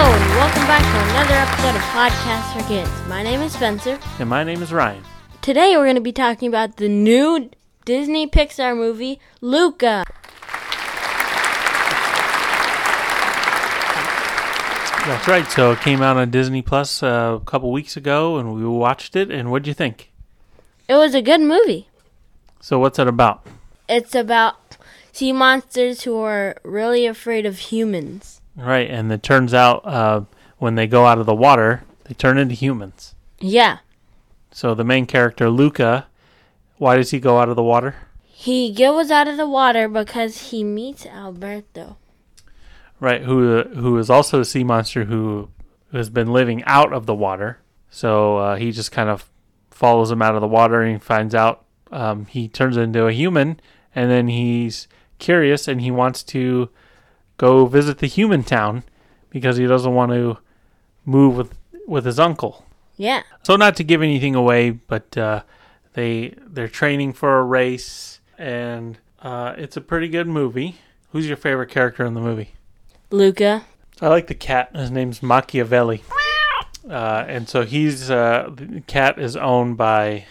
Hello and welcome back to another episode of Podcast for Kids. My name is Spencer. And my name is Ryan. Today we're going to be talking about the new Disney Pixar movie, Luca. That's right. So it came out on Disney Plus uh, a couple weeks ago, and we watched it. And what'd you think? It was a good movie. So what's it about? It's about sea monsters who are really afraid of humans. Right, and it turns out uh, when they go out of the water, they turn into humans. Yeah. So the main character, Luca, why does he go out of the water? He goes out of the water because he meets Alberto. Right, who who is also a sea monster who has been living out of the water. So uh, he just kind of follows him out of the water and he finds out um, he turns into a human, and then he's curious and he wants to go visit the human town because he doesn't want to move with with his uncle. Yeah. So not to give anything away, but uh, they they're training for a race, and uh, it's a pretty good movie. Who's your favorite character in the movie? Luca. I like the cat. His name's Machiavelli. Uh, and so he's uh, the cat is owned by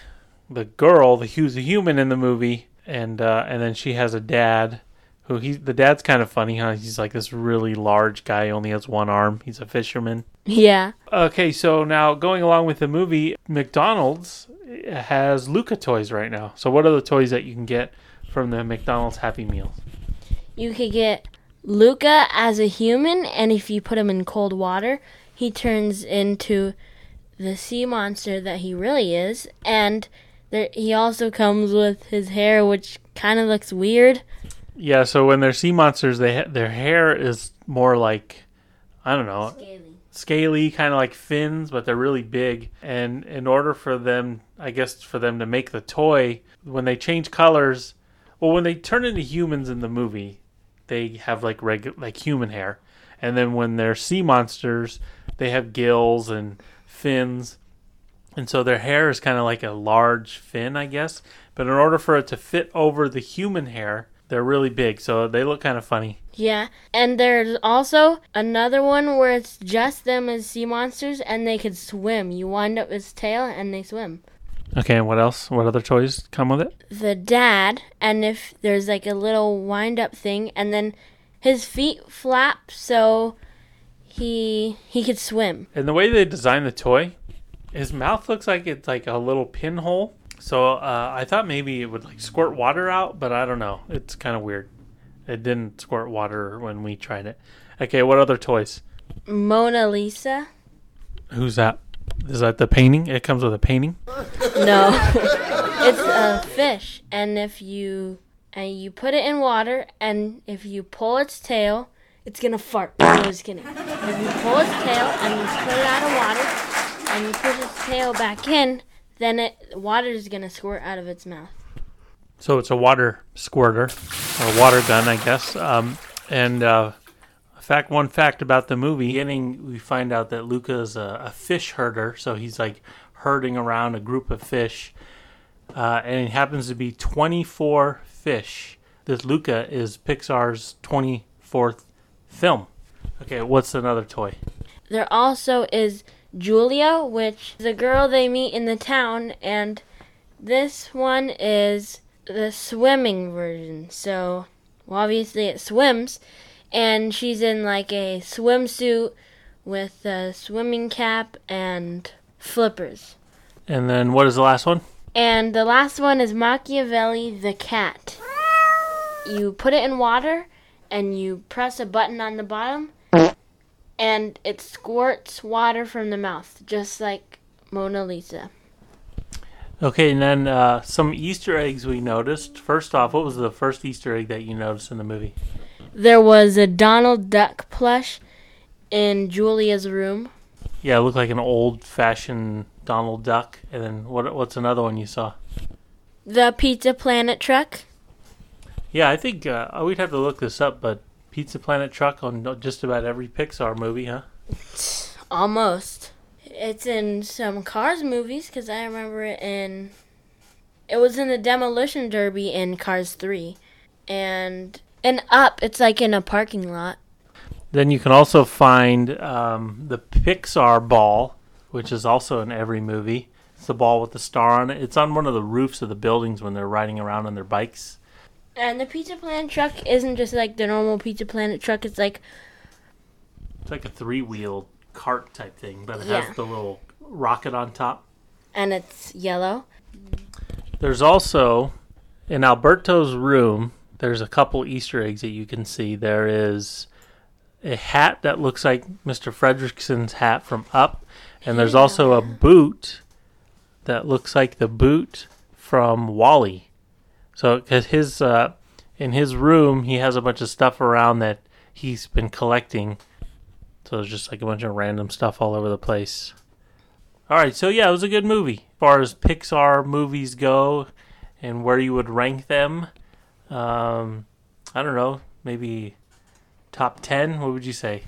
the girl, the who's a human in the movie, and uh, and then she has a dad who he the dad's kind of funny, huh? He's like this really large guy, only has one arm. He's a fisherman. Yeah. Okay, so now going along with the movie, McDonald's has Luca toys right now. So what are the toys that you can get from the McDonald's Happy Meals? You could get Luca as a human, and if you put him in cold water, he turns into the sea monster that he really is. And there, he also comes with his hair, which kind of looks weird. Yeah, so when they're sea monsters, they ha- their hair is more like I don't know, scaly, kind of like fins, but they're really big. And in order for them, I guess for them to make the toy, when they change colors, well, when they turn into humans in the movie, they have like regu- like human hair, and then when they're sea monsters, they have gills and fins. And so their hair is kind of like a large fin, I guess. But in order for it to fit over the human hair, they're really big, so they look kind of funny. Yeah. And there's also another one where it's just them as sea monsters, and they could swim. You wind up his tail, and they swim. Okay, and what else? What other toys come with it? the dad and if there's like a little wind up thing and then his feet flap so he he could swim And the way they designed the toy, his mouth looks like it's like a little pinhole. So uh, I thought maybe it would like squirt water out, but I don't know. It's kind of weird. It didn't squirt water when we tried it. Okay, what other toys? mona lisa Who's that? Is that the painting? It comes with a painting. no it's a fish and if you and you put it in water and if you pull its tail it's gonna fart i was kidding if you pull its tail and you put it out of water and you push its tail back in then it water is gonna squirt out of its mouth So it's a water squirter or water gun, I guess. Um, and uh, fact, one fact about the movie: beginning, we find out that Luca is a, a fish herder, so he's like herding around a group of fish, uh, and it happens to be 24 fish. This Luca is Pixar's 24th film. Okay, what's another toy? There also is Giulia, which is a girl they meet in the town, and this one is the swimming version. So, well, obviously, it swims, and she's in like a swimsuit with a swimming cap and flippers. And then what is the last one? And the last one is Machiavelli the cat. You put it in water and you press a button on the bottom and it squirts water from the mouth, just like Mona Lisa. Okay, and then uh, some Easter eggs we noticed. First off, what was the first Easter egg that you noticed in the movie? There was a Donald Duck plush in Giulia's room. Yeah, it looked like an old-fashioned Donald Duck. And then what? What's another one you saw? The Pizza Planet truck. Yeah, I think uh, we'd have to look this up, but Pizza Planet truck on just about every Pixar movie, huh? Almost. It's in some Cars movies because I remember it in. It was in the Demolition Derby in Cars 3. And and Up, it's like in a parking lot. Then you can also find um, the Pixar ball, which is also in every movie. It's the ball with the star on it. It's on one of the roofs of the buildings when they're riding around on their bikes. And the Pizza Planet truck isn't just like the normal Pizza Planet truck. It's like It's like a three wheeled cart type thing, but it Yeah. has the little rocket on top. and it's yellow. There's also in Alberto's room. There's a couple Easter eggs that you can see. There is a hat that looks like Mr. Fredricksen's hat from Up, and there's also a boot that looks like the boot from WALL-E. So, because his uh, in his room, he has a bunch of stuff around that he's been collecting. So it's just like a bunch of random stuff all over the place. All right, so yeah, it was a good movie. As far as Pixar movies go, and where you would rank them, um, I don't know, maybe top ten. What would you say?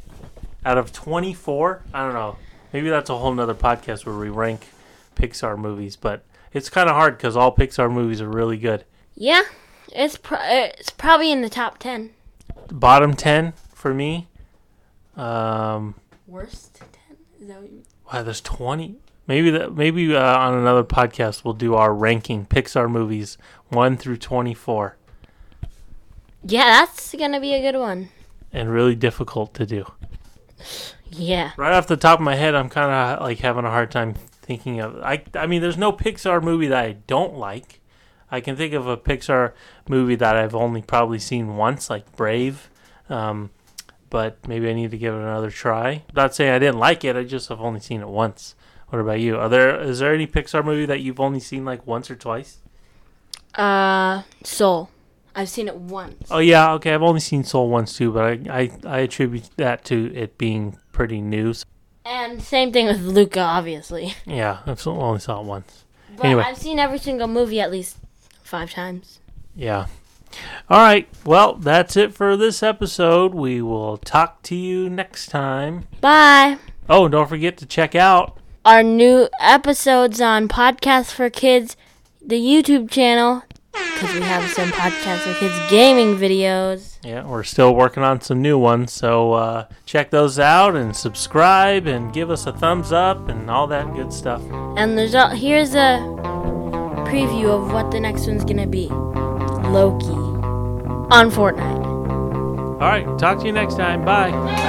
Out of twenty four, I don't know. Maybe that's a whole nother podcast where we rank Pixar movies, but it's kind of hard because all Pixar movies are really good. Yeah, it's pro- it's probably in the top ten. Bottom ten for me. Um, Worst ten? Is that what you wow, there's twenty. Maybe that. Maybe uh, on another podcast we'll do our ranking Pixar movies one through twenty four, Yeah, that's gonna be a good one. and really difficult to do. Yeah. Right off the top of my head, I'm kind of like having a hard time thinking of. I I mean, there's no Pixar movie that I don't like. I can think of a Pixar movie that I've only probably seen once, like Brave. Um, but maybe I need to give it another try. Not saying I didn't like it. I just have only seen it once. What about you? Are there is there any Pixar movie that you've only seen like once or twice? Uh, Soul. I've seen it once. Oh yeah, okay. I've only seen Soul once too, but I I, I attribute that to it being pretty new. And same thing with Luca, obviously. Yeah, I've only saw it once. But Anyway. I've seen every single movie at least five times. Yeah. All right. Well, that's it for this episode. We will talk to you next time. Bye. Oh, and don't forget to check out. Our new episodes on Podcast for Kids, the YouTube channel, because we have some Podcast for Kids gaming videos. Yeah, we're still working on some new ones, so uh, check those out and subscribe and give us a thumbs up and all that good stuff. And there's a, here's a preview of what the next one's gonna be. Loki on Fortnite. All right. Talk to you next time. Bye.